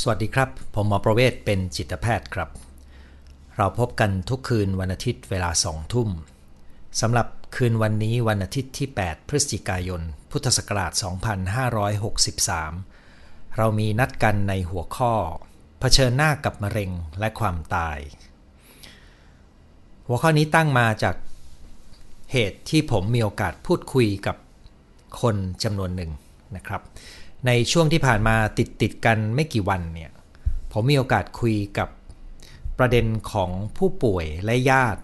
สวัสดีครับ ผมหมอประเวศเป็นจิตแพทย์ครับ เราพบกันทุกคืนวันอาทิตย์เวลาสองทุ่มสำหรับคืนวันนี้วันอาทิตย์ที่ 8 พฤศจิกายน พุทธศักราช 2563 เรามีนัดกันในหัวข้อ เผชิญหน้ากับมะเร็งและความตาย หัวข้อนี้ตั้งมาจากเหตุที่ผมมีโอกาสพูดคุยกับคนจำนวนหนึ่งนะครับ ในช่วงที่ผ่านมาติดติดกันไม่กี่วันเนี่ยผมมีโอกาสคุยกับประเด็นของผู้ป่วยและญาติ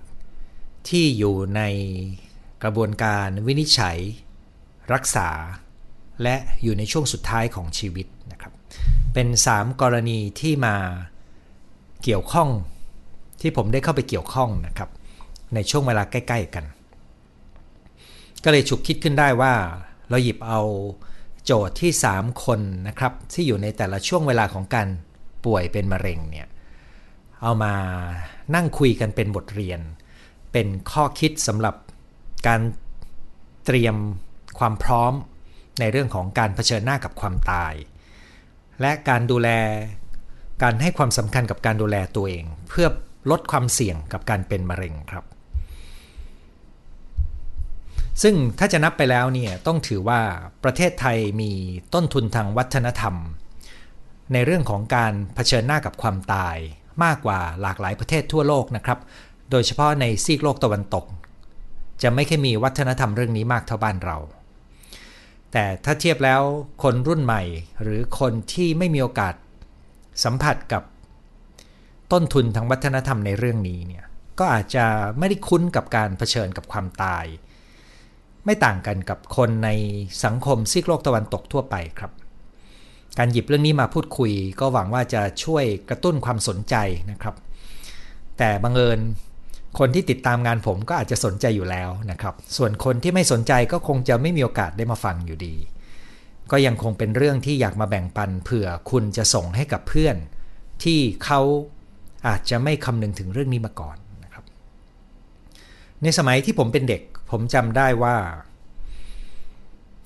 ที่อยู่ในกระบวนการวินิจฉัย รักษา และอยู่ในช่วงสุดท้ายของชีวิตนะครับ เป็น 3 กรณีที่มาเกี่ยวข้องที่ผมได้เข้าไปเกี่ยวข้องนะครับ ในช่วงเวลาใกล้ ๆ กัน ก็เลยฉุกคิดขึ้นได้ว่าเราหยิบเอา โจทย์ที่ 3 คนนะครับที่อยู่ในแต่ละช่วงเวลาของการป่วยเป็นมะเร็งเนี่ยเอามานั่งคุยกันเป็นบทเรียน เป็นข้อคิดสำหรับการเตรียมความพร้อมในเรื่องของการเผชิญหน้ากับความตาย และการดูแลการให้ความสำคัญกับการดูแลตัวเอง เพื่อลดความเสี่ยงกับการเป็นมะเร็งครับ ซึ่งถ้าจะนับไปแล้วเนี่ยต้องถือว่าประเทศไทยมีต้นทุนทางวัฒนธรรม ในเรื่องของการเผชิญหน้ากับความตาย มากกว่าหลากหลายประเทศทั่วโลกนะครับ โดยเฉพาะในซีกโลกตะวันตก จะไม่ค่อยมีวัฒนธรรมเรื่องนี้มากเท่าบ้านเรา แต่ถ้าเทียบแล้วคนรุ่นใหม่ หรือคนที่ไม่มีโอกาสสัมผัสกับต้นทุนทางวัฒนธรรมในเรื่องนี้เนี่ยก็อาจจะไม่ได้คุ้นกับการเผชิญกับความตาย ไม่ต่างกันกับคนในสังคมซีกโลกตะวันตกทั่วไปครับ การหยิบเรื่องนี้มาพูดคุย ก็หวังว่าจะช่วยกระตุ้นความสนใจนะครับ แต่บังเอิญคนที่ติดตามงานผมก็อาจจะสนใจอยู่แล้วนะครับ ส่วนคนที่ไม่สนใจก็คงจะไม่มีโอกาสได้มาฟังอยู่ดี ก็ยังคงเป็นเรื่องที่อยากมาแบ่งปันเผื่อคุณจะส่งให้กับเพื่อน ที่เขาอาจจะไม่คำนึงถึงเรื่องนี้มาก่อนนะครับ ในสมัยที่ผมเป็นเด็ก ผมจำได้ว่า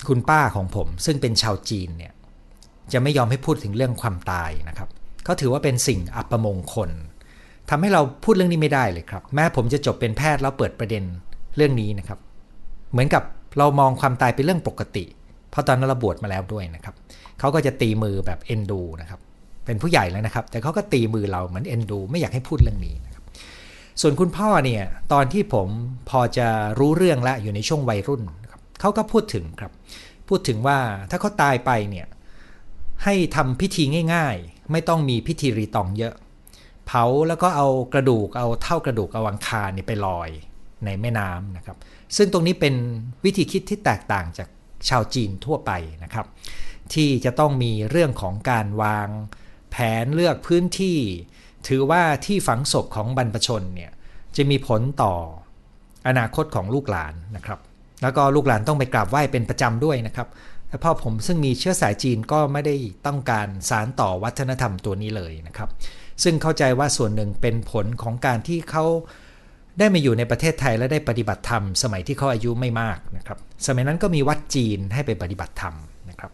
คุณป้าของผม ซึ่งเป็นชาวจีนเนี่ยจะไม่ยอมให้พูดถึงเรื่องความตายนะครับเขาถือว่าเป็นสิ่งอัปมงคลทำให้เราพูดเรื่องนี้ไม่ได้เลยครับ แม้ผมจะจบเป็นแพทย์แล้วเปิดประเด็นเรื่องนี้นะครับ เหมือนกับเรามองความตายเป็นเรื่องปกติ เพราะตอนนั้นเราบวชมาแล้วด้วยนะครับเขาก็จะตีมือแบบเอ็นดูนะครับเป็นผู้ใหญ่แล้วนะครับ แต่เขาก็ตีมือเราเหมือนเอ็นดู ไม่อยากให้พูดเรื่องนี้นะ ส่วนคุณพ่อเนี่ยตอนที่ผมพอจะรู้เรื่องแล้วอยู่ในช่วงวัยรุ่นเขาก็พูดถึงครับ พูดถึงว่าถ้าเขาตายไปเนี่ยให้ทำพิธีง่าย ๆ ไม่ต้องมีพิธีรีตองเยอะ เผาแล้วก็เอากระดูกเอาเท่ากระดูกเอาวังคาเนี่ยไปลอยในแม่น้ำนะครับ ซึ่งตรงนี้เป็นวิธีคิดที่แตกต่างจากชาวจีนทั่วไปนะครับ ที่จะต้องมีเรื่องของการวางแผนเลือกพื้นที่ ถือว่าที่ฝังศพของบรรพชนเนี่ยจะมีผลต่ออนาคตของลูกหลานนะครับ แล้วก็ลูกหลานต้องไปกราบไหว้เป็นประจำด้วยนะครับแต่พ่อผมซึ่งมีเชื้อสายจีนก็ไม่ได้ต้องการสารต่อวัฒนธรรมตัวนี้เลยนะครับ ซึ่งเข้าใจว่าส่วนหนึ่งเป็นผลของการที่เขาได้มาอยู่ในประเทศไทยและได้ปฏิบัติธรรม สมัยที่เขาอายุไม่มากนะครับ สมัยนั้นก็มีวัดจีนให้ไปปฏิบัติธรรมนะครับ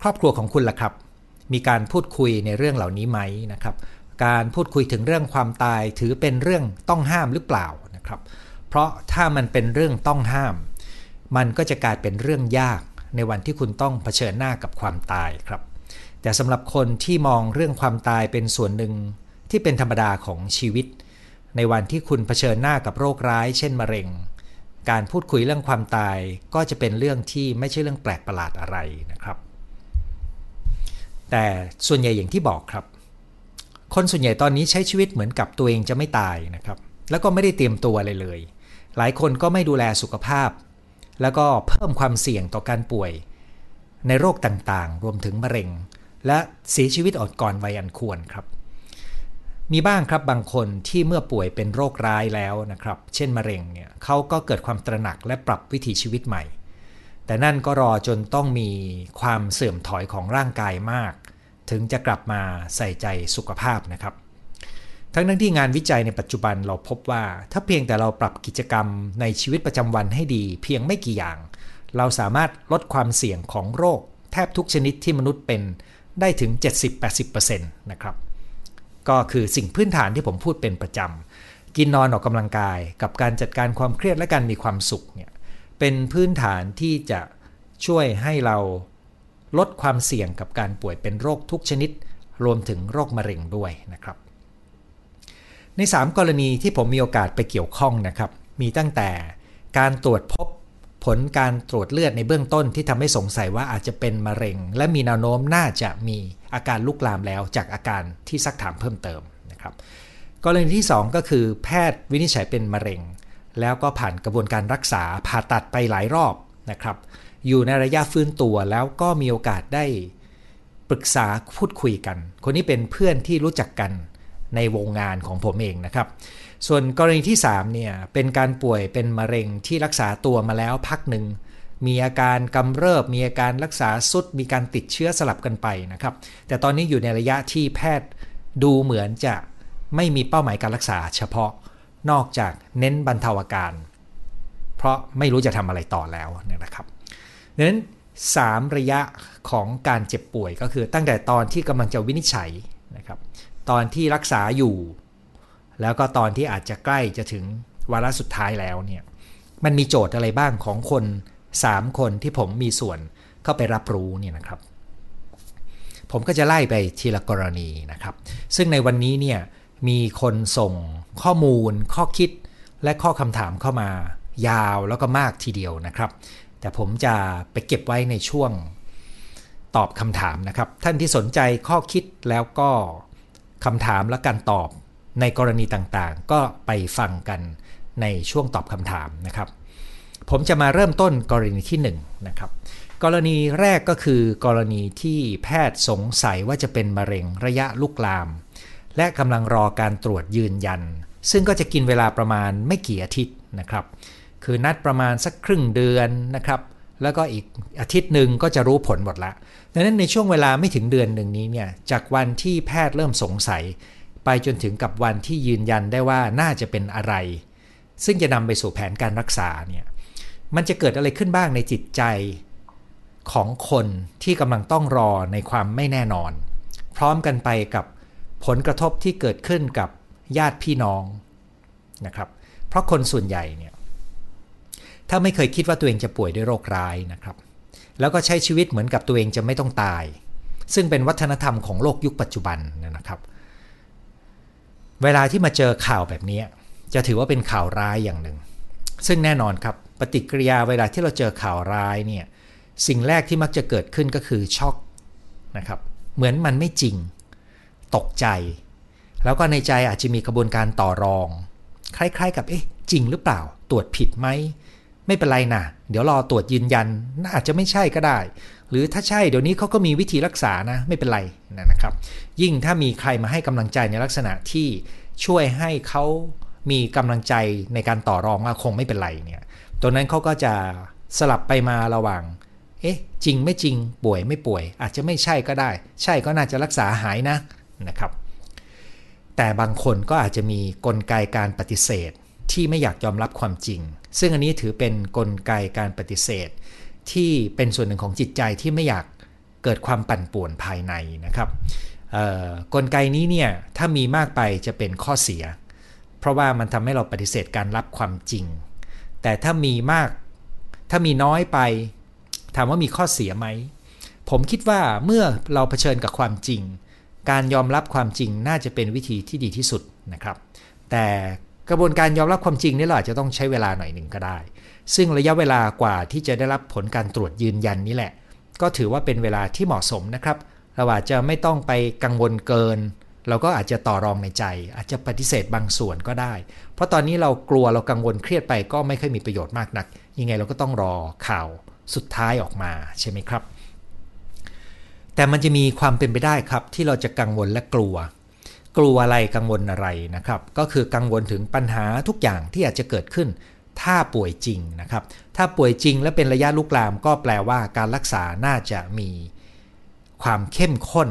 ครอบครัวของคุณล่ะครับ มีการพูดคุยในเรื่องเหล่านี้ไหมนะครับ การพูดคุยถึงเรื่องความตายถือเป็นเรื่องต้องห้ามหรือเปล่านะครับ เพราะถ้ามันเป็นเรื่องต้องห้าม มันก็จะกลายเป็นเรื่องยากในวันที่คุณต้องเผชิญหน้ากับความตายครับ แต่สำหรับคนที่มองเรื่องความตายเป็นส่วนหนึ่งที่เป็นธรรมดาของชีวิต ในวันที่คุณเผชิญหน้ากับโรคร้าย เช่นมะเร็ง การพูดคุยเรื่องความตายก็จะเป็นเรื่องที่ไม่ใช่เรื่องแปลกประหลาดอะไรนะครับ แต่ส่วนใหญ่อย่างที่บอกครับ คนส่วนใหญ่ตอนนี้ใช้ชีวิตเหมือนกับตัวเองจะไม่ตายนะครับ แล้วก็ไม่ได้เตรียมตัวอะไรเลย หลายคนก็ไม่ดูแลสุขภาพ แล้วก็เพิ่มความเสี่ยงต่อการป่วย ในโรคต่างๆ รวมถึงมะเร็ง และเสียชีวิตอดก่อนวัยอันควรครับ มีบ้างครับบางคนที่เมื่อป่วยเป็นโรคร้ายแล้วนะครับ เช่นมะเร็งเนี่ยเขาก็เกิดความตระหนักและปรับวิถีชีวิตใหม่ แต่นั่นก็รอจนต้องมีความเสื่อมถอยของร่างกายมาก ถึงจะกลับมาใส่ใจสุขภาพนะครับ ทั้งนั้นที่งานวิจัยในปัจจุบันเราพบว่า ถ้าเพียงแต่เราปรับกิจกรรมในชีวิตประจำวันให้ดี เพียงไม่กี่อย่าง เราสามารถลดความเสี่ยงของโรค แทบทุกชนิดที่มนุษย์เป็นได้ถึง 70-80%นะครับก็คือสิ่งพื้นฐานที่ผมพูดเป็นประจำกินนอนออกกำลังกาย กับการจัดการความเครียดและการมีความสุขเนี่ย เป็นพื้นฐานที่จะช่วยให้เราลดความเสี่ยงกับการป่วยเป็นโรคทุกชนิด รวมถึงโรคมะเร็งด้วยนะครับ ใน 3 กรณีที่ผมมีโอกาสไปเกี่ยวข้องนะครับ มีตั้งแต่การตรวจพบผลการตรวจเลือดในเบื้องต้นที่ทำให้สงสัยว่าอาจจะเป็นมะเร็ง และมีแนวโน้มน่าจะมีอาการลุกลามแล้วจากอาการที่ซักถามเพิ่มเติมนะครับ กรณีที่ 2 ก็คือแพทย์วินิจฉัยเป็นมะเร็ง แล้วก็ผ่านกระบวนการรักษาผ่าตัดไปหลายรอบนะครับ อยู่ในระยะฟื้นตัวแล้วก็มีโอกาสได้ปรึกษาพูดคุยกัน คนนี้เป็นเพื่อนที่รู้จักกันในวงงานของผมเองนะครับ ส่วนกรณีที่3เนี่ยเป็นการป่วยเป็นมะเร็งที่รักษาตัวมาแล้วพักหนึ่ง มีอาการกำเริบ มีอาการรักษาสุด มีการติดเชื้อสลับกันไปนะครับ แต่ตอนนี้อยู่ในระยะที่แพทย์ดูเหมือนจะไม่มีเป้าหมายการรักษาเฉพาะ นอกจากเน้นบรรเทาอาการ เพราะไม่รู้จะทำอะไรต่อแล้วนะครับดังนั้น 3 ระยะของการเจ็บป่วยก็คือตั้งแต่ตอนที่กำลังจะวินิจฉัยนะครับตอนที่รักษาอยู่ แล้วก็ตอนที่อาจจะใกล้จะถึงวาระสุดท้ายแล้วเนี่ยมันมีโจทย์อะไรบ้างของคน 3 คนที่ผมมีส่วนเข้าไปรับรู้เนี่ยนะครับ ผมก็จะไล่ไปทีละกรณีนะครับ ซึ่งในวันนี้เนี่ย มีคนส่งข้อมูล ข้อคิด และข้อคำถามเข้ามายาวแล้วก็มากทีเดียวนะครับ แต่ผมจะไปเก็บไว้ในช่วงตอบคำถามนะครับ ท่านที่สนใจข้อคิดแล้วก็คำถามและการตอบในกรณีต่างๆ ก็ไปฟังกันในช่วงตอบคำถามนะครับ ผมจะมาเริ่มต้นกรณีที่1นนะครับ กรณีแรกก็คือกรณีที่แพทย์สงสัยว่าจะเป็นมะเร็งระยะลุกลาม และกำลังรอการตรวจยืนยัน ซึ่งก็จะกินเวลาประมาณไม่กี่อาทิตย์นะครับ คือนัดประมาณสักครึ่งเดือนนะครับ แล้วก็อีกอาทิตย์หนึ่งก็จะรู้ผลหมดละดังนั้นในช่วงเวลาไม่ถึงเดือนหนึ่งนี้เนี่ยจากวันที่แพทย์เริ่มสงสัย ไปจนถึงกับวันที่ยืนยันได้ว่าน่าจะเป็นอะไร ซึ่งจะนำไปสู่แผนการรักษาเนี่ยมันจะเกิดอะไรขึ้นบ้างในจิตใจของคนที่กำลังต้องรอในความไม่แน่นอน พร้อมกันไปกับ ผลกระทบที่เกิดขึ้นกับญาติพี่น้องนะครับ เพราะคนส่วนใหญ่เนี่ยถ้าไม่เคยคิดว่าตัวเองจะป่วยด้วยโรคร้ายนะครับ แล้วก็ใช้ชีวิตเหมือนกับตัวเองจะไม่ต้องตาย ซึ่งเป็นวัฒนธรรมของโลกยุคปัจจุบันนะครับ เวลาที่มาเจอข่าวแบบนี้จะถือว่าเป็นข่าวร้ายอย่างหนึ่ง ซึ่งแน่นอนครับปฏิกิริยาเวลาที่เราเจอข่าวร้ายเนี่ยสิ่งแรกที่มักจะเกิดขึ้นก็คือช็อกนะครับ เหมือนมันไม่จริง ตกใจ แล้วก็ในใจอาจจะมีกระบวนการต่อรอง คล้าย ๆ กับเอ๊ะจริงหรือเปล่า ตรวจผิดไหมไม่เป็นไรนะเดี๋ยวรอตรวจยืนยันน่าจะไม่ใช่ก็ได้ หรือถ้าใช่เดี๋ยวนี้เขาก็มีวิธีรักษานะไม่เป็นไรนะครับ ยิ่งถ้ามีใครมาให้กำลังใจในลักษณะที่ช่วยให้เขามีกำลังใจในการต่อรองว่าคงไม่เป็นไรเนี่ยตัวนั้นเขาก็จะสลับไปมาระหว่าง เอ๊ะ จริงไม่จริงป่วยไม่ป่วย อาจจะไม่ใช่ก็ได้ ใช่ก็น่าจะรักษาหายนะ นะครับ แต่บางคนก็อาจจะมีกลไกการปฏิเสธที่ไม่อยากยอมรับความจริง ซึ่งอันนี้ถือเป็นนกลไกการปฏิเสธ ที่เป็นส่วนหนึ่งของจิตใจที่ไม่อยากเกิดความปั่นป่วนภายในนะครับกลไกนี้เนี่ยถ้ามีมากไปจะเป็นข้อเสีย เพราะว่ามันทำให้เราปฏิเสธการรับความจริง แต่ถ้ามีมากถ้ามีน้อยไป ถามว่ามีข้อเสียไหม ผมคิดว่าเมื่อเราเผชิญกับความจริง การยอมรับความจริงน่าจะเป็นวิธีที่ดีที่สุดนะครับ แต่กระบวนการยอมรับความจริงนี่เราอาจจะต้องใช้เวลาหน่อยหนึ่งก็ได้ ซึ่งระยะเวลากว่าที่จะได้รับผลการตรวจยืนยันนี่แหละ ก็ถือว่าเป็นเวลาที่เหมาะสมนะครับ เราอาจจะไม่ต้องไปกังวลเกิน เราก็อาจจะต่อรองในใจ อาจจะปฏิเสธบางส่วนก็ได้ เพราะตอนนี้เรากลัวเรากังวลเครียดไปก็ไม่ค่อยมีประโยชน์มากนัก ยังไงเราก็ต้องรอข่าวสุดท้ายออกมาใช่ไหมครับ แต่มันจะมีความเป็นไปได้ครับที่เราจะกังวลและกลัว กลัวอะไรกังวลอะไรนะครับ ก็คือกังวลถึงปัญหาทุกอย่างที่อาจจะเกิดขึ้น ถ้าป่วยจริงนะครับ ถ้าป่วยจริงและเป็นระยะลุกลาม ก็แปลว่าการรักษาน่าจะมีความเข้มข้น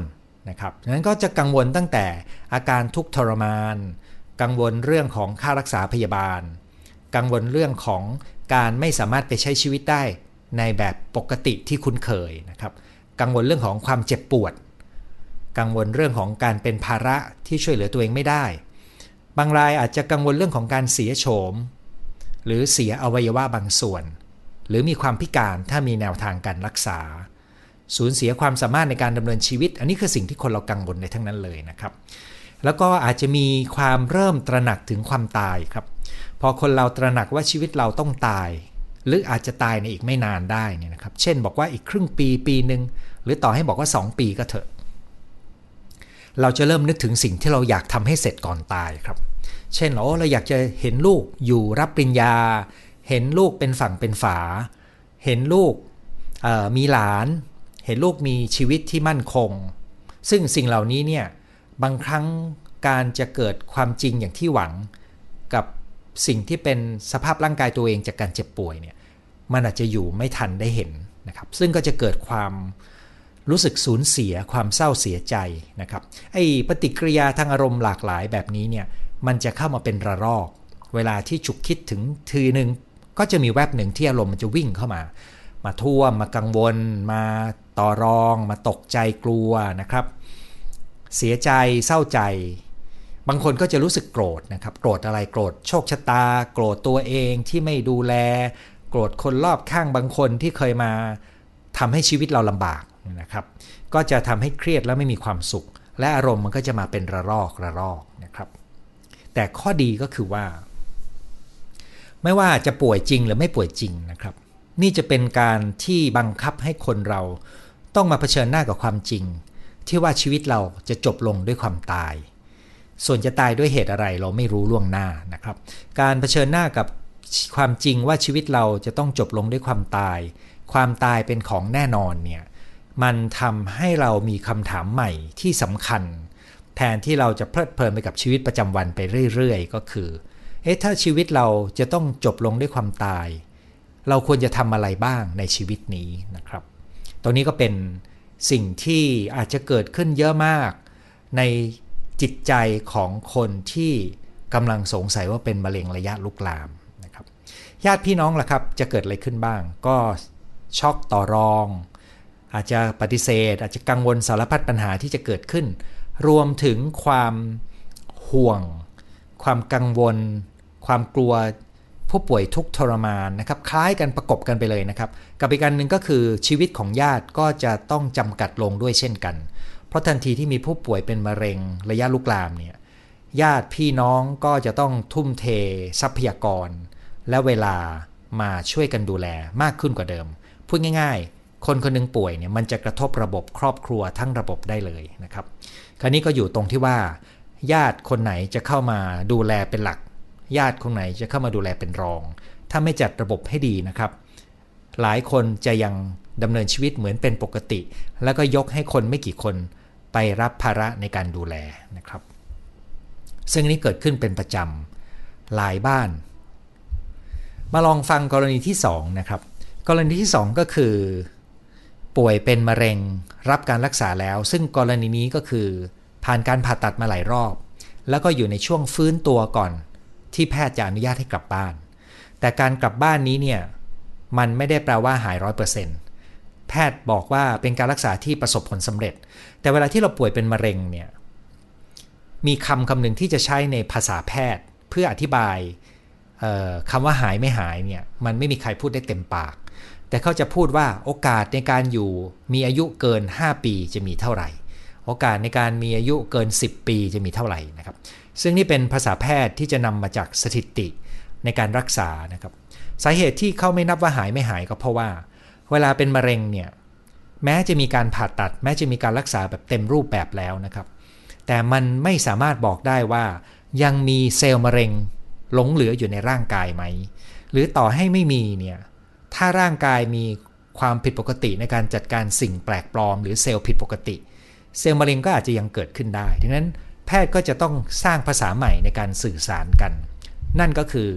นะครับนั้นก็จะกังวลตั้งแต่อาการทุกทรมาน กังวลเรื่องของค่ารักษาพยาบาล กังวลเรื่องของการไม่สามารถไปใช้ชีวิตได้ในแบบปกติที่คุ้นเคยนะครับ กังวลเรื่องของความเจ็บปวด กังวลเรื่องของการเป็นภาระที่ช่วยเหลือตัวเองไม่ได้ บางรายอาจจะกังวลเรื่องของการเสียโฉม หรือเสียอวัยวะบางส่วน หรือมีความพิการถ้ามีแนวทางการรักษา สูญเสียความสามารถในการดำเนินชีวิต อันนี้คือสิ่งที่คนเรากังวลในทั้งนั้นเลยนะครับ แล้วก็อาจจะมีความเริ่มตระหนักถึงความตายครับ พอคนเราตระหนักว่าชีวิตเราต้องตาย หรืออาจจะตายในอีกไม่นานได้นี่นะครับ เช่นบอกว่าอีกครึ่งปีปีหนึ่งหรือต่อให้บอกว่า 2 ปีก็เถอะ เราจะเริ่มนึกถึงสิ่งที่เราอยากทำให้เสร็จก่อนตายครับ เช่นโอ้เราอยากจะเห็นลูกอยู่รับปริญญา เห็นลูกเป็นฝั่งเป็นฝา เห็นลูกมีหลาน เห็นลูกมีชีวิตที่มั่นคง ซึ่งสิ่งเหล่านี้เนี่ยบางครั้งการจะเกิดความจริงอย่างที่หวังกับ สิ่งที่เป็นสภาพร่างกายตัวเองจากการเจ็บป่วยเนี่ยมันอาจจะอยู่ไม่ทันได้เห็นนะครับ ซึ่งก็จะเกิดความรู้สึกสูญเสียความเศร้าเสียใจนะครับไอ้ปฏิกิริยาทางอารมณ์หลากหลายแบบนี้เนี่ยมันจะเข้ามาเป็นระลอก เวลาที่ฉุกคิดถึงทีหนึ่งก็จะมีแวบหนึ่งที่อารมณ์มันจะวิ่งเข้ามา มาท่วมมากังวล มาต่อรอง มาตกใจกลัวนะครับ เสียใจเศร้าใจ บางคนก็จะรู้สึกโกรธนะครับ โกรธอะไรโกรธโชคชะตา โกรธตัวเองที่ไม่ดูแล โกรธคนรอบข้างบางคนที่เคยมาทำให้ชีวิตเราลำบากนะครับก็จะทำให้เครียดและไม่มีความสุข และอารมณ์มันก็จะมาเป็นระลอกระลอกนะครับ แต่ข้อดีก็คือว่า ไม่ว่าจะป่วยจริงหรือไม่ป่วยจริงนะครับ นี่จะเป็นการที่บังคับให้คนเราต้องมาเผชิญหน้ากับความจริง ที่ว่าชีวิตเราจะจบลงด้วยความตาย ส่วนจะตายด้วยเหตุอะไรเราไม่รู้ล่วงหน้านะครับ การเผชิญหน้ากับความจริงว่าชีวิตเราจะต้องจบลงด้วยความตาย ความตายเป็นของแน่นอนเนี่ยมันทำให้เรามีคำถามใหม่ที่สำคัญ แทนที่เราจะเพลิดเพลินไปกับชีวิตประจำวันไปเรื่อยๆ ก็คือ เอ๊ะถ้าชีวิตเราจะต้องจบลงด้วยความตาย เราควรจะทำอะไรบ้างในชีวิตนี้นะครับ ตรงนี้ก็เป็นสิ่งที่อาจจะเกิดขึ้นเยอะมากใน จิตใจของคนที่กำลังสงสัยว่าเป็นมะเร็งระยะลุกลามนะครับญาติพี่น้องล่ะครับจะเกิดอะไรขึ้นบ้าง ก็ช็อกต่อรอง อาจจะปฏิเสธ อาจจะกังวลสารพัดปัญหาที่จะเกิดขึ้น รวมถึงความห่วง ความกังวล ความกลัวผู้ป่วยทุกทรมานนะครับคล้ายกันประกบกันไปเลยนะครับ กับอีกการหนึ่งก็คือชีวิตของญาติก็จะต้องจำกัดลงด้วยเช่นกันเราะทันทีที่มีผู้ป่วยเป็นมะเร็งระยะลุกลามเนี่ยญาติพี่น้องก็จะต้องทุ่มเททรัพยากร และเวลามาช่วยกันดูแลมากขึ้นกว่าเดิม พูดง่ายคนคนนึงป่วยเนี่ยมันจะกระทบระบบครอบครัวทั้งระบบได้เลยนะครับ คราวนี้ก็อยู่ตรงที่ว่า ญาติคนไหนจะเข้ามาดูแลเป็นหลัก ญาติคนไหนจะเข้ามาดูแลเป็นรอง ถ้าไม่จัดระบบให้ดีนะครับ หลายคนจะยังดำเนินชีวิตเหมือนเป็นปกติ แล้วก็ยกให้คนไม่กี่คน ไปรับภาระในการดูแลนะครับ ซึ่งนี้เกิดขึ้นเป็นประจำหลายบ้าน มาลองฟังกรณีที่2นะครับกรณีที่ 2 ก็คือ ป่วยเป็นมะเร็งรับการรักษาแล้ว ซึ่งกรณีนี้ก็คือผ่านการผ่าตัดมาหลายรอบ แล้วก็อยู่ในช่วงฟื้นตัวก่อน ที่แพทย์จะอนุญาตให้กลับบ้าน แต่การกลับบ้านนี้เนี่ยมันไม่ได้แปลว่าหายร้อยเปอร์เซ็นต์ แพทย์บอกว่าเป็นการรักษาที่ประสบผลสำเร็จ แต่เวลาที่เราป่วยเป็นมะเร็งเนี่ยมีคำคำหนึ่งที่จะใช้ในภาษาแพทย์เพื่ออธิบายคำว่าหายไม่หายเนี่ยมันไม่มีใครพูดได้เต็มปาก แต่เขาจะพูดว่าโอกาสในการอยู่มีอายุเกิน 5 ปีจะมีเท่าไหร่ โอกาสในการมีอายุเกิน 10 ปีจะมีเท่าไหร่นะครับซึ่งนี่เป็นภาษาแพทย์ที่จะนำมาจากสถิติในการรักษานะครับสาเหตุที่เขาไม่นับว่าหายไม่หายก็เพราะว่า เวลาเป็นมะเร็งเนี่ยแม้จะมีการผ่าตัด แม้จะมีการรักษาแบบเต็มรูปแบบแล้วนะครับ แต่มันไม่สามารถบอกได้ว่า ยังมีเซลล์มะเร็งหลงเหลืออยู่ในร่างกายไหม หรือต่อให้ไม่มีเนี่ยถ้าร่างกายมีความผิดปกติในการจัดการสิ่งแปลกปลอม หรือเซลล์ผิดปกติ เซลล์มะเร็งก็อาจจะยังเกิดขึ้นได้ดังนั้นแพทย์ก็จะต้องสร้างภาษาใหม่ในการสื่อสารกัน นั่นก็คือ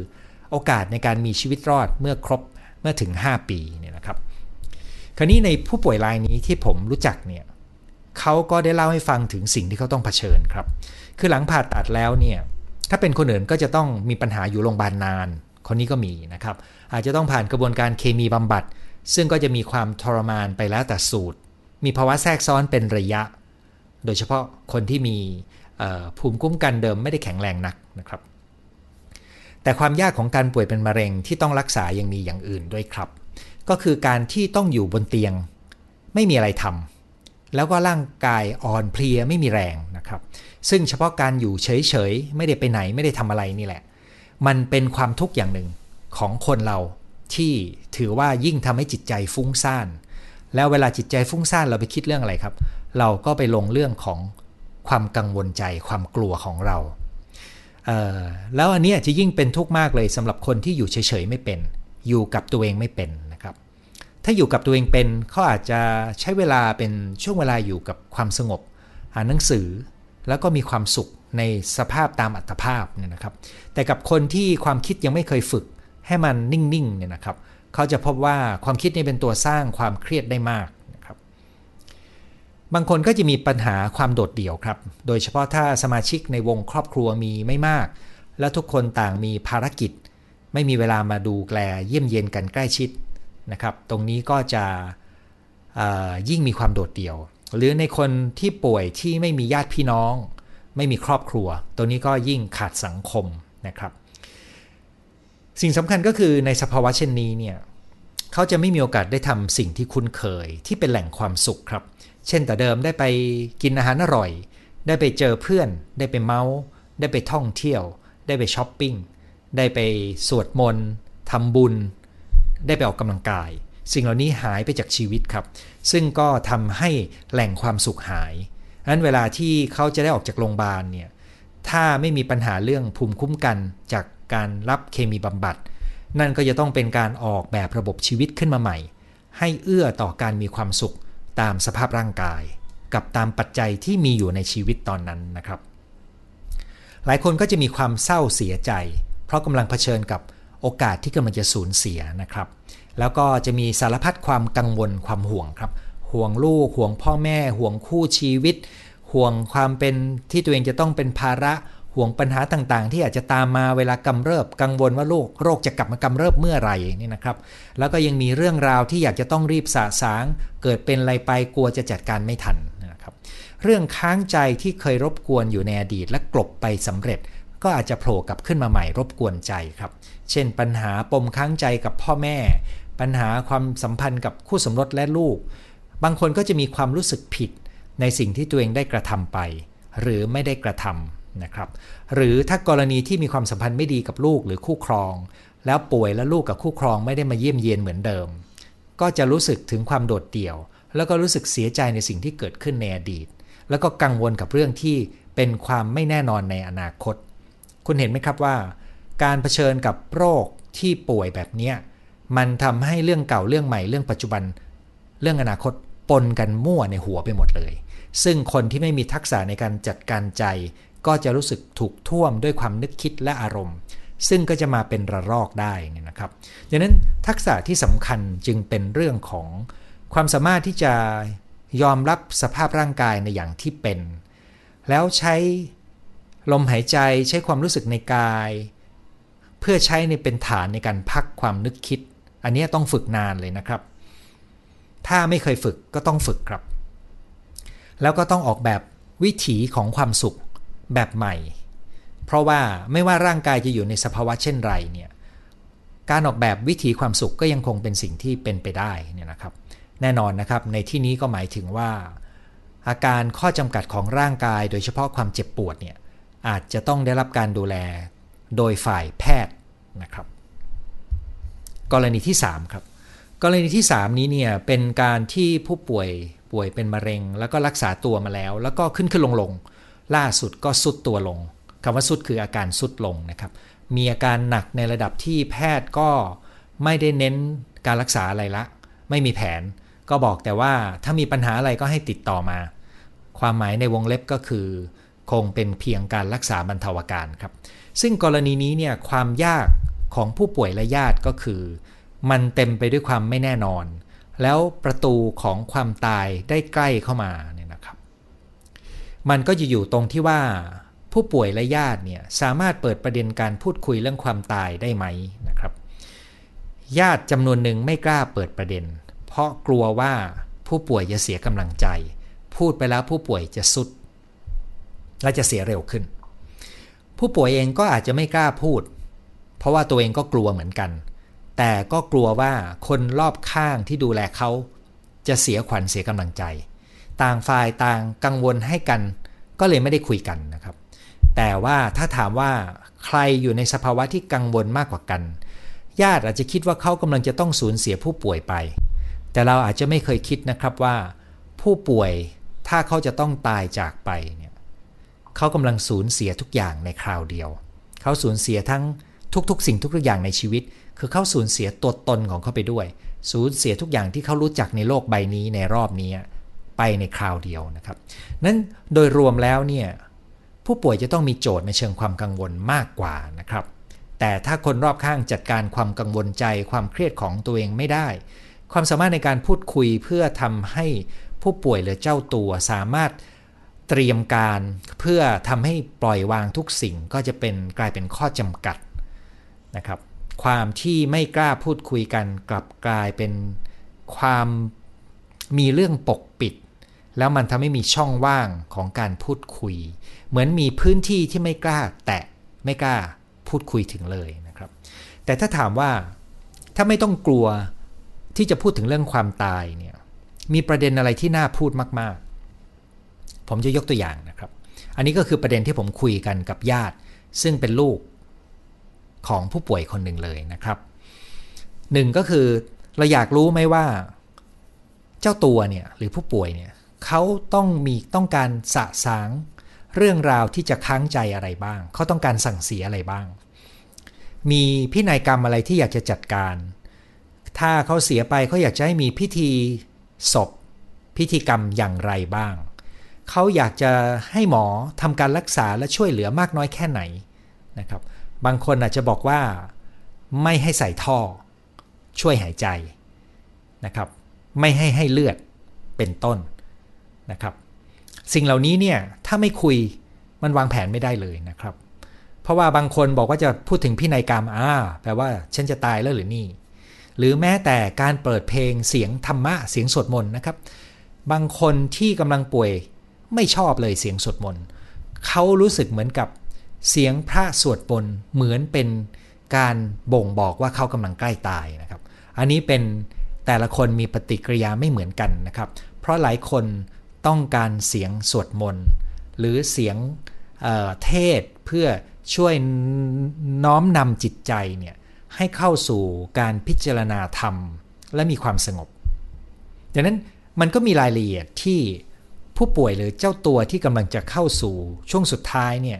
โอกาสในการมีชีวิตรอดเมื่อครบเมื่อถึง 5 ปีเนี่ยนะครับ คราวนี้ในผู้ป่วยรายนี้ที่ผมรู้จักเนี่ยเขาก็ได้เล่าให้ฟังถึงสิ่งที่เขาต้องเผชิญครับ คือหลังผ่าตัดแล้วเนี่ยถ้าเป็นคนอื่นก็จะต้องมีปัญหาอยู่โรงพยาบาลนาน คนนี้ก็มีนะครับ อาจจะต้องผ่านกระบวนการเคมีบำบัด ซึ่งก็จะมีความทรมานไปแล้วแต่สูตร มีภาวะแทรกซ้อนเป็นระยะ โดยเฉพาะคนที่มีภูมิคุ้มกันเดิมไม่ได้แข็งแรงนักนะครับ แต่ความยากของการป่วยเป็นมะเร็งที่ต้องรักษายังมีอย่างอื่นด้วยครับ ก็คือการที่ต้องอยู่บนเตียง ไม่มีอะไรทำแล้วก็ร่างกายอ่อนเพลียไม่มีแรงนะครับ ซึ่งเฉพาะการอยู่เฉยๆไม่ได้ไปไหนไม่ได้ทำอะไรนี่แหละ มันเป็นความทุกข์อย่างหนึ่งของคนเราที่ถือว่ายิ่งทำให้จิตใจฟุ้งซ่าน แล้วเวลาจิตใจฟุ้งซ่านเราไปคิดเรื่องอะไรครับ เราก็ไปลงเรื่องของความกังวลใจความกลัวของเราแล้วอันนี้จะยิ่งเป็นทุกข์มากเลยสำหรับคนที่อยู่เฉยๆไม่เป็น อยู่กับตัวเองไม่เป็น ถ้าอยู่กับตัวเองเป็นเขาอาจจะใช้เวลาเป็นช่วงเวลาอยู่กับความสงบอ่านหนังสือ แล้วก็มีความสุขในสภาพตามอัตภาพเนี่ยนะครับ แต่กับคนที่ความคิดยังไม่เคยฝึก ให้มันนิ่งๆเนี่ยนะครับเขาจะพบว่าความคิดนี้เป็นตัวสร้างความเครียดได้มากนะครับ บางคนก็จะมีปัญหาความโดดเดี่ยวครับ โดยเฉพาะถ้าสมาชิกในวงครอบครัวมีไม่มาก แล้วทุกคนต่างมีภารกิจ ไม่มีเวลามาดูแลเยี่ยมเยียนกันใกล้ชิด นะครับ ตรงนี้ก็จะยิ่งมีความโดดเดี่ยว หรือในคนที่ป่วยที่ไม่มีญาติพี่น้อง ไม่มีครอบครัวตัวนี้ก็ยิ่งขาดสังคมนะครับ สิ่งสำคัญก็คือในสภาวะเช่นนี้เนี่ยเขาจะไม่มีโอกาสได้ทำสิ่งที่คุ้นเคยที่เป็นแหล่งความสุขครับ เช่นแต่เดิมได้ไปกินอาหารอร่อย ได้ไปเจอเพื่อน ได้ไปเมาส์ได้ไปท่องเที่ยว ได้ไปช้อปปิ้งได้ไปสวดมนต์ทำบุญ ได้ไปออกกำลังกาย สิ่งเหล่านี้หายไปจากชีวิตครับ ซึ่งก็ทำให้แหล่งความสุขหายนั้นเวลาที่เขาจะได้ออกจากโรงพยาบาลเนี่ยถ้าไม่มีปัญหาเรื่องภูมิคุ้มกันจากการรับเคมีบำบัด นั่นก็จะต้องเป็นการออกแบบระบบชีวิตขึ้นมาใหม่ ให้เอื้อต่อการมีความสุขตามสภาพร่างกาย กับตามปัจจัยที่มีอยู่ในชีวิตตอนนั้นนะครับ หลายคนก็จะมีความเศร้าเสียใจ เพราะกำลังเผชิญกับ โอกาสที่กำลังจะสูญเสียนะครับ แล้วก็จะมีสารพัดความกังวลความห่วงครับ ห่วงลูกห่วงพ่อแม่ ห่วงคู่ชีวิต ห่วงความเป็นที่ตัวเองจะต้องเป็นภาระห่วงปัญหาต่างๆ ที่อาจจะตามมาเวลากำเริบกังวลว่าโรคโรคจะกลับมากำเริบเมื่อไหร่นี่นะครับ แล้วก็ยังมีเรื่องราวที่อยากจะต้องรีบสะสาง เกิดเป็นอะไรไปกลัวจะจัดการไม่ทันนะครับ เรื่องค้างใจที่เคยรบกวนอยู่ในอดีตและกลบไปสำเร็จ ก็อาจจะโผล่กลับขึ้นมาใหม่รบกวนใจครับ เช่น ปัญหาปมค้างใจกับพ่อแม่ ปัญหาความสัมพันธ์กับคู่สมรสและลูก บางคนก็จะมีความรู้สึกผิดในสิ่งที่ตัวเองได้กระทำไป หรือไม่ได้กระทำนะครับ หรือถ้ากรณีที่มีความสัมพันธ์ไม่ดีกับลูกหรือคู่ครอง แล้วป่วยแล้วลูกกับคู่ครองไม่ได้มาเยี่ยมเยียนเหมือนเดิม ก็จะรู้สึกถึงความโดดเดี่ยว แล้วก็รู้สึกเสียใจในสิ่งที่เกิดขึ้นในอดีต แล้วก็กังวลกับเรื่องที่เป็นความไม่แน่นอนในอนาคต คุณเห็นไหมครับว่า การเผชิญกับโรคที่ป่วยแบบนี้มันทำให้เรื่องเก่าเรื่องใหม่เรื่องปัจจุบัน เรื่องอนาคตปนกันมั่วในหัวไปหมดเลย ซึ่งคนที่ไม่มีทักษะในการจัดการใจ ก็จะรู้สึกถูกท่วมด้วยความนึกคิดและอารมณ์ ซึ่งก็จะมาเป็นระลอกได้นี่นะครับดังนั้นทักษะที่สำคัญจึงเป็นเรื่องของความสามารถที่จะยอมรับสภาพร่างกายในอย่างที่เป็น แล้วใช้ ลมหายใจใช้ความรู้สึกในกาย เพื่อใช้ในเป็นฐานในการพักความนึกคิด อันนี้ต้องฝึกนานเลยนะครับ ถ้าไม่เคยฝึกก็ต้องฝึกครับ แล้วก็ต้องออกแบบวิถีของความสุขแบบใหม่ เพราะว่าไม่ว่าร่างกายจะอยู่ในสภาวะเช่นไรเนี่ยการออกแบบวิถีความสุขก็ยังคงเป็นสิ่งที่เป็นไปได้เนี่ยนะครับ แน่นอนนะครับในที่นี้ก็หมายถึงว่า อาการข้อจำกัดของร่างกายโดยเฉพาะความเจ็บปวดเนี่ย อาจจะต้องได้รับการดูแลโดยฝ่ายแพทย์นะครับ กรณีที่ 3 ครับ กรณีที่ 3 นี้เนี่ยเป็นการที่ผู้ป่วยป่วยเป็นมะเร็ง แล้วก็รักษาตัวมาแล้ว แล้วก็ขึ้นขึ้นลงลงล่าสุดก็สุดตัวลงคำว่าสุดคืออาการสุดลงนะครับ มีอาการหนักในระดับที่แพทย์ก็ไม่ได้เน้นการรักษาอะไรละ ไม่มีแผน ก็บอกแต่ว่าถ้ามีปัญหาอะไรก็ให้ติดต่อมา ความหมายในวงเล็บก็คือ คงเป็นเพียงการรักษาบรรเทาอาการครับ ซึ่งกรณีนี้เนี่ยความยากของผู้ป่วยและญาติก็คือ มันเต็มไปด้วยความไม่แน่นอน แล้วประตูของความตายได้ใกล้เข้ามาเนี่ยนะครับ มันก็จะอยู่ตรงที่ว่าผู้ป่วยและญาติเนี่ยสามารถเปิดประเด็นการพูดคุยเรื่องความตายได้ไหมนะครับ ญาติจำนวนหนึ่งไม่กล้าเปิดประเด็น เพราะกลัวว่าผู้ป่วยจะเสียกำลังใจ พูดไปแล้วผู้ป่วยจะสุด และจะเสียเร็วขึ้น ผู้ป่วยเองก็อาจจะไม่กล้าพูด เพราะว่าตัวเองก็กลัวเหมือนกัน แต่ก็กลัวว่าคนรอบข้างที่ดูแลเขาจะเสียขวัญเสียกำลังใจ ต่างฝ่ายต่างกังวลให้กัน ก็เลยไม่ได้คุยกันนะครับ แต่ว่าถ้าถามว่าใครอยู่ในสภาวะที่กังวลมากกว่ากัน ญาติอาจจะคิดว่าเขากำลังจะต้องสูญเสียผู้ป่วยไป แต่เราอาจจะไม่เคยคิดนะครับว่า ผู้ป่วยถ้าเขาจะต้องตายจากไปเนี่ย เขากำลังสูญเสียทุกอย่างในคราวเดียว เขาสูญเสียทั้งทุกๆ สิ่งทุกๆอย่างในชีวิต คือเขาสูญเสียตัวตนของเขาไปด้วย สูญเสียทุกอย่างที่เขารู้จักในโลกใบนี้ในรอบนี้ไปในคราวเดียวนะครับ นั้นโดยรวมแล้วเนี่ยผู้ป่วยจะต้องมีโจทย์ในเชิงความกังวลมากกว่านะครับ แต่ถ้าคนรอบข้างจัดการความกังวลใจความเครียดของตัวเองไม่ได้ ความสามารถในการพูดคุยเพื่อทำให้ผู้ป่วยหรือเจ้าตัวสามารถ เตรียมการเพื่อทำให้ปล่อยวางทุกสิ่งก็จะเป็นกลายเป็นข้อจำกัดนะครับ ความที่ไม่กล้าพูดคุยกันกลับกลายเป็นความมีเรื่องปกปิด แล้วมันทำให้มีช่องว่างของการพูดคุย เหมือนมีพื้นที่ที่ไม่กล้าแตะไม่กล้าพูดคุยถึงเลยนะครับ แต่ถ้าถามว่าถ้าไม่ต้องกลัวที่จะพูดถึงเรื่องความตายเนี่ยมีประเด็นอะไรที่น่าพูดมากๆ ผมจะยกตัวอย่างนะครับ อันนี้ก็คือประเด็นที่ผมคุยกันกับญาติ ซึ่งเป็นลูกของผู้ป่วยคนหนึ่งเลยนะครับหนึ่งก็คือเราอยากรู้ไหมว่า เจ้าตัวเนี่ยหรือผู้ป่วยเนี่ยเขาต้องมีต้องการสะสางเรื่องราวที่จะค้างใจอะไรบ้าง เขาต้องการสั่งเสียอะไรบ้าง มีพินัยกรรมอะไรที่อยากจะจัดการ ถ้าเขาเสียไปเขาอยากจะให้มีพิธีศพ พิธีกรรมอย่างไรบ้าง เขาอยากจะให้หมอทำการรักษาและช่วยเหลือมากน้อยแค่ไหนนะครับ บางคนอาจจะบอกว่าไม่ให้ใส่ท่อ ช่วยหายใจนะครับ ไม่ให้ให้เลือดเป็นต้นนะครับ สิ่งเหล่านี้เนี่ยถ้าไม่คุยมันวางแผนไม่ได้เลยนะครับ เพราะว่าบางคนบอกว่าจะพูดถึงพินัยกรรมอ่าแปลว่าฉันจะตายแล้วหรือนี่ หรือแม้แต่การเปิดเพลงเสียงธรรมะเสียงสวดมนต์นะครับ บางคนที่กำลังป่วย ไม่ชอบเลยเสียงสวดมนต์เขารู้สึกเหมือนกับเสียงพระสวดมนต์เหมือนเป็นการบ่งบอกว่าเขากำลังใกล้ตายนะครับ อันนี้เป็นแต่ละคนมีปฏิกิริยาไม่เหมือนกันนะครับ เพราะหลายคนต้องการเสียงสวดมนต์หรือเสียงเเทศเพื่อช่วยน้อมนำจิตใจเนี่ยให้เข้าสู่การพิจารณาธรรม และมีความสงบ ดังนั้นมันก็มีรายละเอียดที่ ผู้ป่วยหรือเจ้าตัวที่กำลังจะเข้าสู่ช่วงสุดท้ายเนี่ย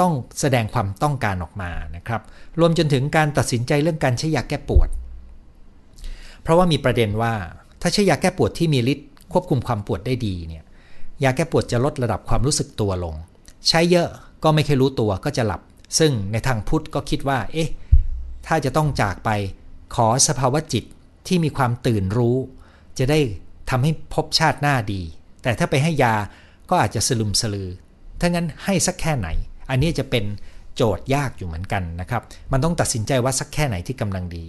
ต้องแสดงความต้องการออกมานะครับ รวมจนถึงการตัดสินใจเรื่องการใช้ยาแก้ปวด เพราะว่ามีประเด็นว่าถ้าใช้ยาแก้ปวดที่มีฤทธิ์ควบคุมความปวดได้ดีเนี่ยยาแก้ปวดจะลดระดับความรู้สึกตัวลง ใช้เยอะก็ไม่เคยรู้ตัวก็จะหลับ ซึ่งในทางพุทธก็คิดว่า เอ๊ะ ถ้าจะต้องจากไปขอสภาวะจิตที่มีความตื่นรู้ จะได้ทำให้พบชาติหน้าดี แต่ถ้าไปให้ยาก็อาจจะสลุมสลือ ถ้างั้นให้สักแค่ไหน อันนี้จะเป็นโจทย์ยากอยู่เหมือนกันนะครับ มันต้องตัดสินใจว่าสักแค่ไหนที่กำลังดี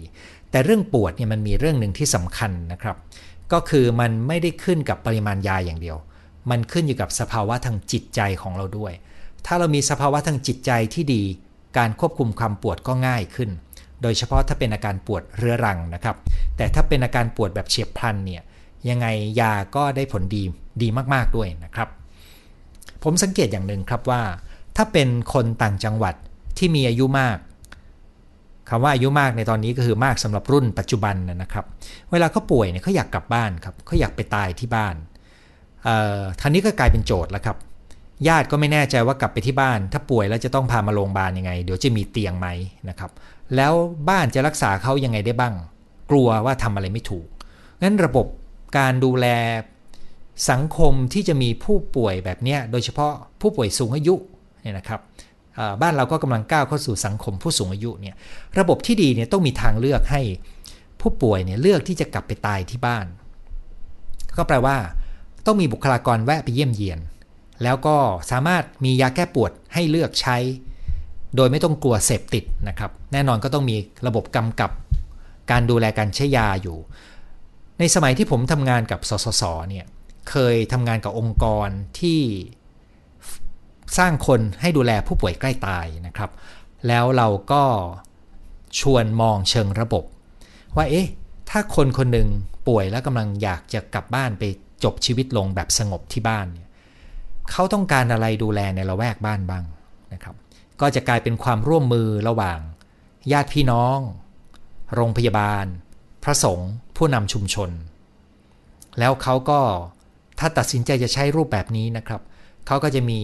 แต่เรื่องปวดเนี่ยมันมีเรื่องหนึ่งที่สำคัญนะครับ ก็คือมันไม่ได้ขึ้นกับปริมาณยาอย่างเดียว มันขึ้นอยู่กับสภาวะทางจิตใจของเราด้วย ถ้าเรามีสภาวะทางจิตใจที่ดี การควบคุมความปวดก็ง่ายขึ้น โดยเฉพาะถ้าเป็นอาการปวดเรื้อรังนะครับ แต่ถ้าเป็นอาการปวดแบบเฉียบพลันเนี่ย ยังไงยาก็ได้ผลดีดีมาก ๆ ด้วยนะครับ ผมสังเกตอย่างหนึ่งครับว่า ถ้าเป็นคนต่างจังหวัดที่มีอายุมากคำว่าอายุมากในตอนนี้ก็คือมากสำหรับรุ่นปัจจุบันนะครับ เวลาเขาป่วยเนี่ยเขาอยากกลับบ้านครับเขาอยากไปตายที่บ้านท่านี้ก็กลายเป็นโจทย์แล้วครับ ญาติก็ไม่แน่ใจว่ากลับไปที่บ้าน ถ้าป่วยแล้วจะต้องพามาโรงพยาบาลยังไง เดี๋ยวจะมีเตียงไหมนะครับ แล้วบ้านจะรักษาเขายังไงได้บ้าง กลัวว่าทำอะไรไม่ถูกงั้นระบบ การดูแลสังคมที่จะมีผู้ป่วยแบบนี้โดยเฉพาะผู้ป่วยสูงอายุเนี่ยนะครับบ้านเราก็กำลังก้าวเข้าสู่สังคมผู้สูงอายุเนี่ยระบบที่ดีเนี่ยต้องมีทางเลือกให้ผู้ป่วยเนี่ยเลือกที่จะกลับไปตายที่บ้าน ก็แปลว่า ต้องมีบุคลากรแวะไปเยี่ยมเยียน แล้วก็สามารถมียาแก้ปวดให้เลือกใช้ โดยไม่ต้องกลัวเสพติดนะครับ แน่นอนก็ต้องมีระบบกำกับ การดูแลการใช้ยาอยู่ ในสมัยที่ผมทำงานกับสสสเนี่ยเคยทำงานกับองค์กรที่สร้างคนให้ดูแลผู้ป่วยใกล้ตายนะครับ แล้วเราก็ชวนมองเชิงระบบ ว่าเอ๊ะถ้าคนคนหนึ่งป่วยแล้วกำลังอยากจะกลับบ้านไปจบชีวิตลงแบบสงบที่บ้านเนี่ยเขาต้องการอะไรดูแลในละแวกบ้านบ้างนะครับ ก็จะกลายเป็นความร่วมมือระหว่าง ญาติพี่น้อง โรงพยาบาล พระสงฆ์ ผู้นำชุมชน แล้วเขาก็ถ้าตัดสินใจจะใช้รูปแบบนี้นะครับ เขาก็จะมี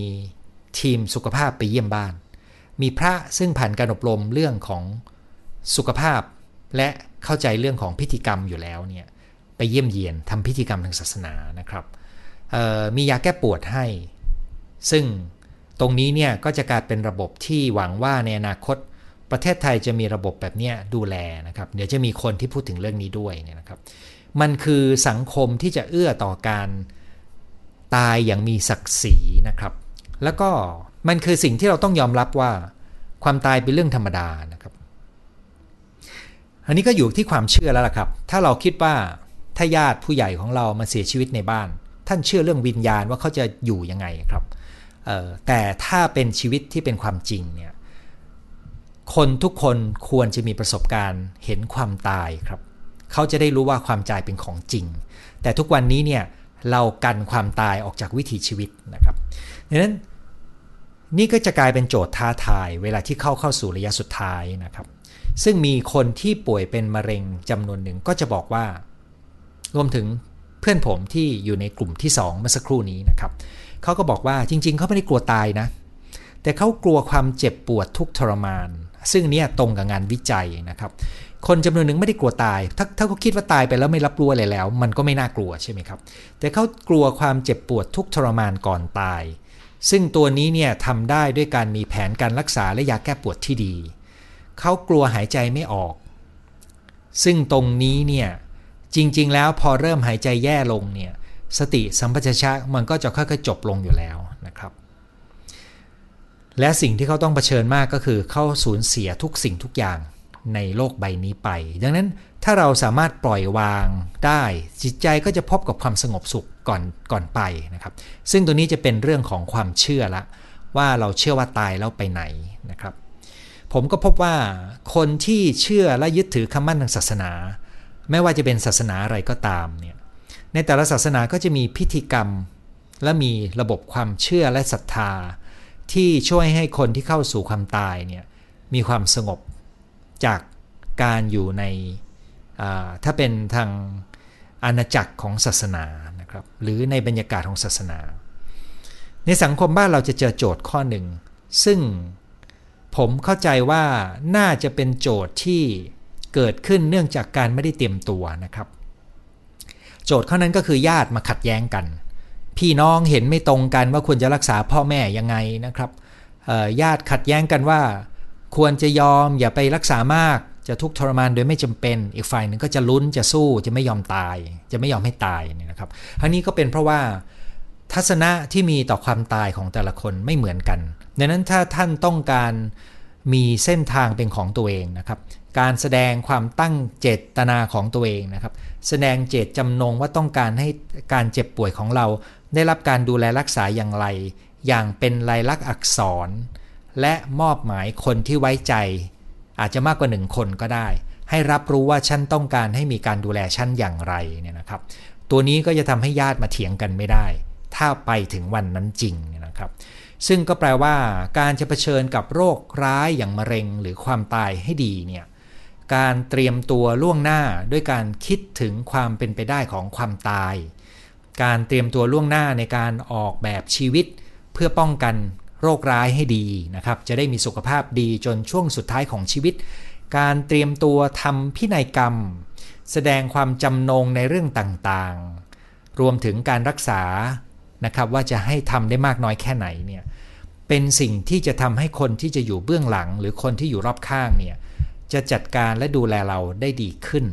ทีมสุขภาพไปเยี่ยมบ้าน มีพระซึ่งผ่านการอบรมเรื่องของสุขภาพ และเข้าใจเรื่องของพิธีกรรมอยู่แล้วเนี่ยไปเยี่ยมเยียนทำพิธีกรรมทางศาสนานะครับมียาแก้ปวดให้ ซึ่งตรงนี้เนี่ยก็จะกลายเป็นระบบที่หวังว่าในอนาคต ประเทศไทยจะมีระบบแบบนี้ดูแลนะครับ เดี๋ยวจะมีคนที่พูดถึงเรื่องนี้ด้วยเนี่ยนะครับ มันคือสังคมที่จะเอื้อต่อการตายอย่างมีศักดิ์ศรีนะครับ แล้วก็มันคือสิ่งที่เราต้องยอมรับว่าความตายเป็นเรื่องธรรมดานะครับอันนี้ก็อยู่ที่ความเชื่อแล้วล่ะครับ ถ้าเราคิดว่าถ้าญาติผู้ใหญ่ของเรามาเสียชีวิตในบ้าน ท่านเชื่อเรื่องวิญญาณว่าเขาจะอยู่ยังไงครับแต่ถ้าเป็นชีวิตที่เป็นความจริงเนี่ย คนทุกคนควรจะมีประสบการณ์เห็นความตายครับ เขาจะได้รู้ว่าความตายเป็นของจริง แต่ทุกวันนี้เนี่ยเรากันความตายออกจากวิถีชีวิตนะครับดังนั้นนี่ก็จะกลายเป็นโจทย์ท้าทาย เวลาที่เข้าเข้าสู่ระยะสุดท้ายนะครับ ซึ่งมีคนที่ป่วยเป็นมะเร็งจำนวนหนึ่งก็จะบอกว่า รวมถึงเพื่อนผมที่อยู่ในกลุ่มที่ 2 เมื่อสักครู่นี้นะครับเขาก็บอกว่าจริง ๆเขาไม่ได้กลัวตายนะ แต่เขากลัวความเจ็บปวดทุกทรมาน ซึ่งนี่ตรงกับงานวิจัยนะครับ คนจำนวนหนึ่งไม่ได้กลัวตาย ถ้าถ้าเขาคิดว่าตายไปแล้วไม่รับรู้อะไรแล้ว มันก็ไม่น่ากลัวใช่ไหมครับ แต่เขากลัวความเจ็บปวดทุกทรมานก่อนตาย ซึ่งตัวนี้เนี่ยทำได้ด้วยการมีแผนการรักษาและยาแก้ปวดที่ดี เขากลัวหายใจไม่ออก ซึ่งตรงนี้เนี่ยจริง ๆ แล้วพอเริ่มหายใจแย่ลงเนี่ยสติสัมปชัญญะมันก็จะค่อยๆจบลงอยู่แล้วนะครับ และสิ่งที่เขาต้องเผชิญมากก็คือเขาสูญเสียทุกสิ่งทุกอย่างในโลกใบนี้ไป ดังนั้นถ้าเราสามารถปล่อยวางได้ จิตใจก็จะพบกับความสงบสุขก่อนก่อนไปนะครับ ซึ่งตัวนี้จะเป็นเรื่องของความเชื่อละ ว่าเราเชื่อว่าตายแล้วไปไหนนะครับ ผมก็พบว่าคนที่เชื่อและยึดถือคำมั่นทางศาสนา ไม่ว่าจะเป็นศาสนาอะไรก็ตามเนี่ยในแต่ละศาสนาก็จะมีพิธีกรรม และมีระบบความเชื่อและศรัทธา ที่ช่วยให้คนที่เข้าสู่ความตายเนี่ยมีความสงบจากการอยู่ในถ้าเป็นทางอาณาจักรของศาสนานะครับหรือในบรรยากาศของศาสนา ในสังคมบ้านเราจะเจอโจทย์ข้อหนึ่ง ซึ่งผมเข้าใจว่าน่าจะเป็นโจทย์ที่เกิดขึ้นเนื่องจากการไม่ได้เตรียมตัวนะครับ โจทย์ข้อนั้นก็คือญาติมาขัดแย้งกัน พี่น้องเห็นไม่ตรงกันว่าควรจะรักษาพ่อแม่ยังไงนะครับญาติขัดแย้งกันว่า ควรจะยอมอย่าไปรักษามากจะทุกข์ทรมานโดยไม่จำเป็น อีกฝ่ายหนึ่งก็จะลุ้นจะสู้จะไม่ยอมตาย จะไม่ยอมให้ตายนี่นะครับทั้งนี้ก็เป็นเพราะว่าทัศนะที่มีต่อความตายของแต่ละคนไม่เหมือนกันดังนั้นถ้าท่านต้องการมีเส้นทางเป็นของตัวเองนะครับ การแสดงความตั้งเจตนาของตัวเองนะครับ แสดงเจตจำนงว่าต้องการให้การเจ็บป่วยของเรา ได้รับการดูแลรักษาอย่างไร อย่างเป็นลายลักษณ์อักษร และมอบหมายคนที่ไว้ใจ อาจจะมากกว่าหนึ่งคนก็ได้ ให้รับรู้ว่าฉันต้องการให้มีการดูแลฉันอย่างไรเนี่ยนะครับ ตัวนี้ก็จะทำให้ญาติมาเถียงกันไม่ได้ ถ้าไปถึงวันนั้นจริงนะครับ ซึ่งก็แปลว่า การจะเผชิญกับโรคร้ายอย่างมะเร็งหรือความตายให้ดีเนี่ยการเตรียมตัวล่วงหน้าด้วยการคิดถึงความเป็นไปได้ของความตาย การเตรียมตัวล่วงหน้าในการออกแบบชีวิต เพื่อป้องกันโรคร้ายให้ดีนะครับ จะได้มีสุขภาพดีจนช่วงสุดท้ายของชีวิต การเตรียมตัวทำพินัยกรรม แสดงความจำนงในเรื่องต่างๆ รวมถึงการรักษานะครับว่าจะให้ทำได้มากน้อยแค่ไหนเนี่ยเป็นสิ่งที่จะทำให้คนที่จะอยู่เบื้องหลัง หรือคนที่อยู่รอบข้างเนี่ยจะจัดการและดูแลเราได้ดีขึ้น